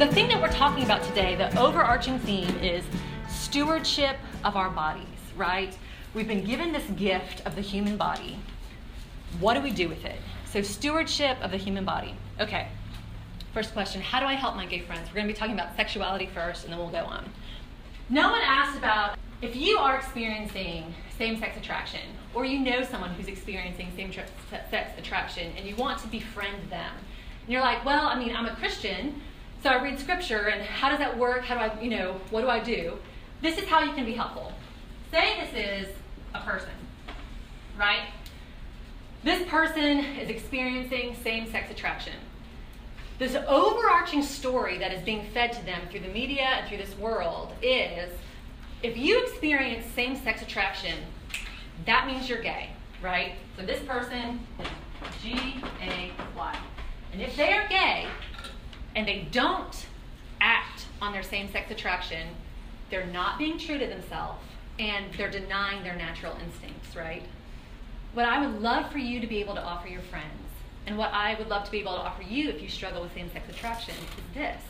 The thing that we're talking about today, the overarching theme is stewardship of our bodies, right? We've been given this gift of the human body. What do we do with it? So, stewardship of the human body. Okay, first question How do I help my gay friends? We're going to be talking about sexuality first, and then we'll go on. No one asked about if you are experiencing same sex attraction, or you know someone who's experiencing same sex attraction, and you want to befriend them. And you're like, well, I mean, I'm a Christian, so I read scripture, and how does that work? How do I, you know, what do I do? This is how you can be helpful. Say this is a person, right? This person is experiencing same sex attraction. This overarching story that is being fed to them through the media and through this world is if you experience same sex attraction, that means you're gay, right? So this person is G A Y. And if they are gay, and they don't act on their same sex attraction, they're not being true to themselves and they're denying their natural instincts, right? What I would love for you to be able to offer your friends, and what I would love to be able to offer you if you struggle with same sex attraction, is this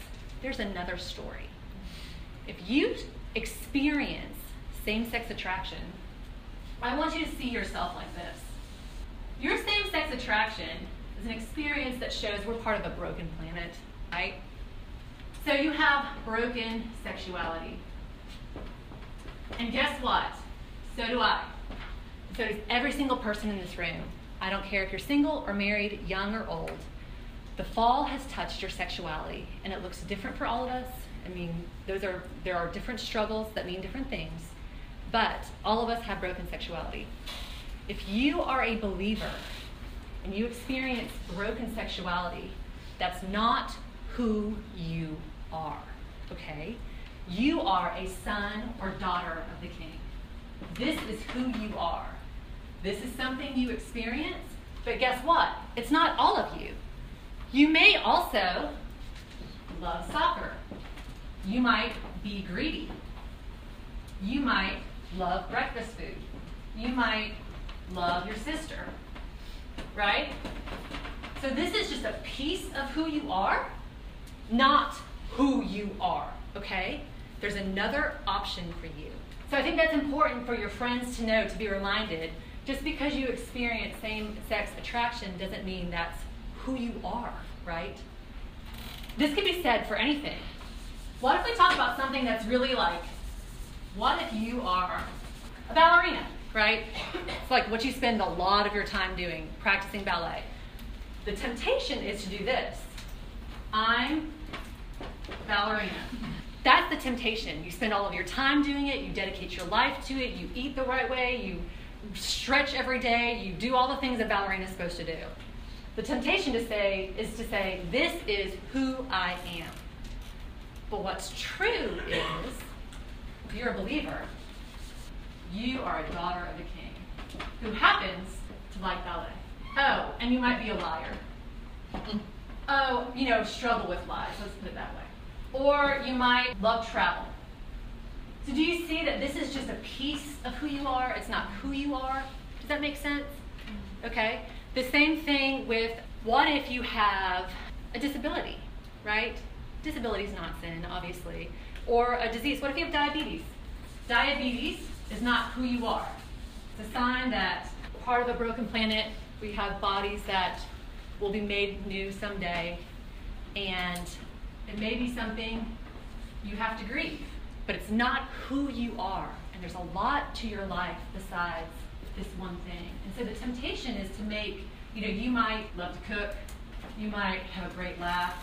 there's another story. If you experience same sex attraction, I want you to see yourself like this. Your same sex attraction is an experience that shows we're part of a broken planet right? So you have broken sexuality. And guess what? So do I. So does every single person in this room. I don't care if you're single or married, young or old. The fall has touched your sexuality, and it looks different for all of us. I mean, those are there are different struggles that mean different things, but all of us have broken sexuality. If you are a believer and you experience broken sexuality, that's not who you are. Okay? You are a son or daughter of the king. This is who you are. This is something you experience, but guess what? It's not all of you. You may also love soccer. You might be greedy. You might love breakfast food. You might love your sister. Right? So, this is just a piece of who you are not who you are, okay? There's another option for you. So I think that's important for your friends to know, to be reminded. Just because you experience same sex attraction doesn't mean that's who you are, right? This could be said for anything. What if we talk about something that's really like, what if you are a ballerina, right? It's like what you spend a lot of your time doing, practicing ballet. The temptation is to do this. I'm ballerina. That's the temptation. You spend all of your time doing it, you dedicate your life to it, you eat the right way, you stretch every day, you do all the things a ballerina is supposed to do. The temptation to say is to say, This is who I am. But what's true is, if you're a believer, you are a daughter of the king who happens to like ballet. Oh, and you might be a liar. Oh, you know, struggle with lies, let's put it that way. Or you might love travel. So do you see that this is just a piece of who you are? It's not who you are. Does that make sense? Mm-hmm. Okay. The same thing with what if you have a disability, right? Disability is not sin, obviously. Or a disease. What if you have diabetes? Diabetes is not who you are. It's a sign that part of a broken planet, we have bodies that will be made new someday. And it may be something you have to grieve, but it's not who you are. And there's a lot to your life besides this one thing. And so the temptation is to make, you know, you might love to cook, you might have a great laugh,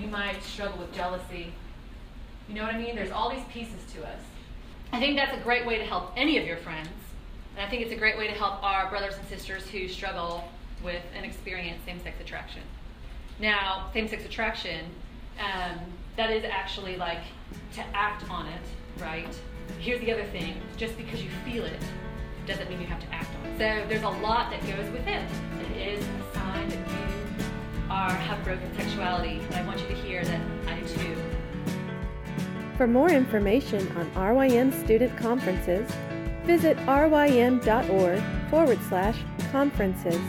you might struggle with jealousy. You know what I mean? There's all these pieces to us. I think that's a great way to help any of your friends. And I think it's a great way to help our brothers and sisters who struggle with and experience same sex attraction. Now, same sex attraction um, That is actually like to act on it, right? Here's the other thing just because you feel it doesn't mean you have to act on it. So there's a lot that goes with it. It is a sign that you are have broken sexuality, and I want you to hear that I do too. For more information on RYM student conferences, visit rym.org forward slash conferences.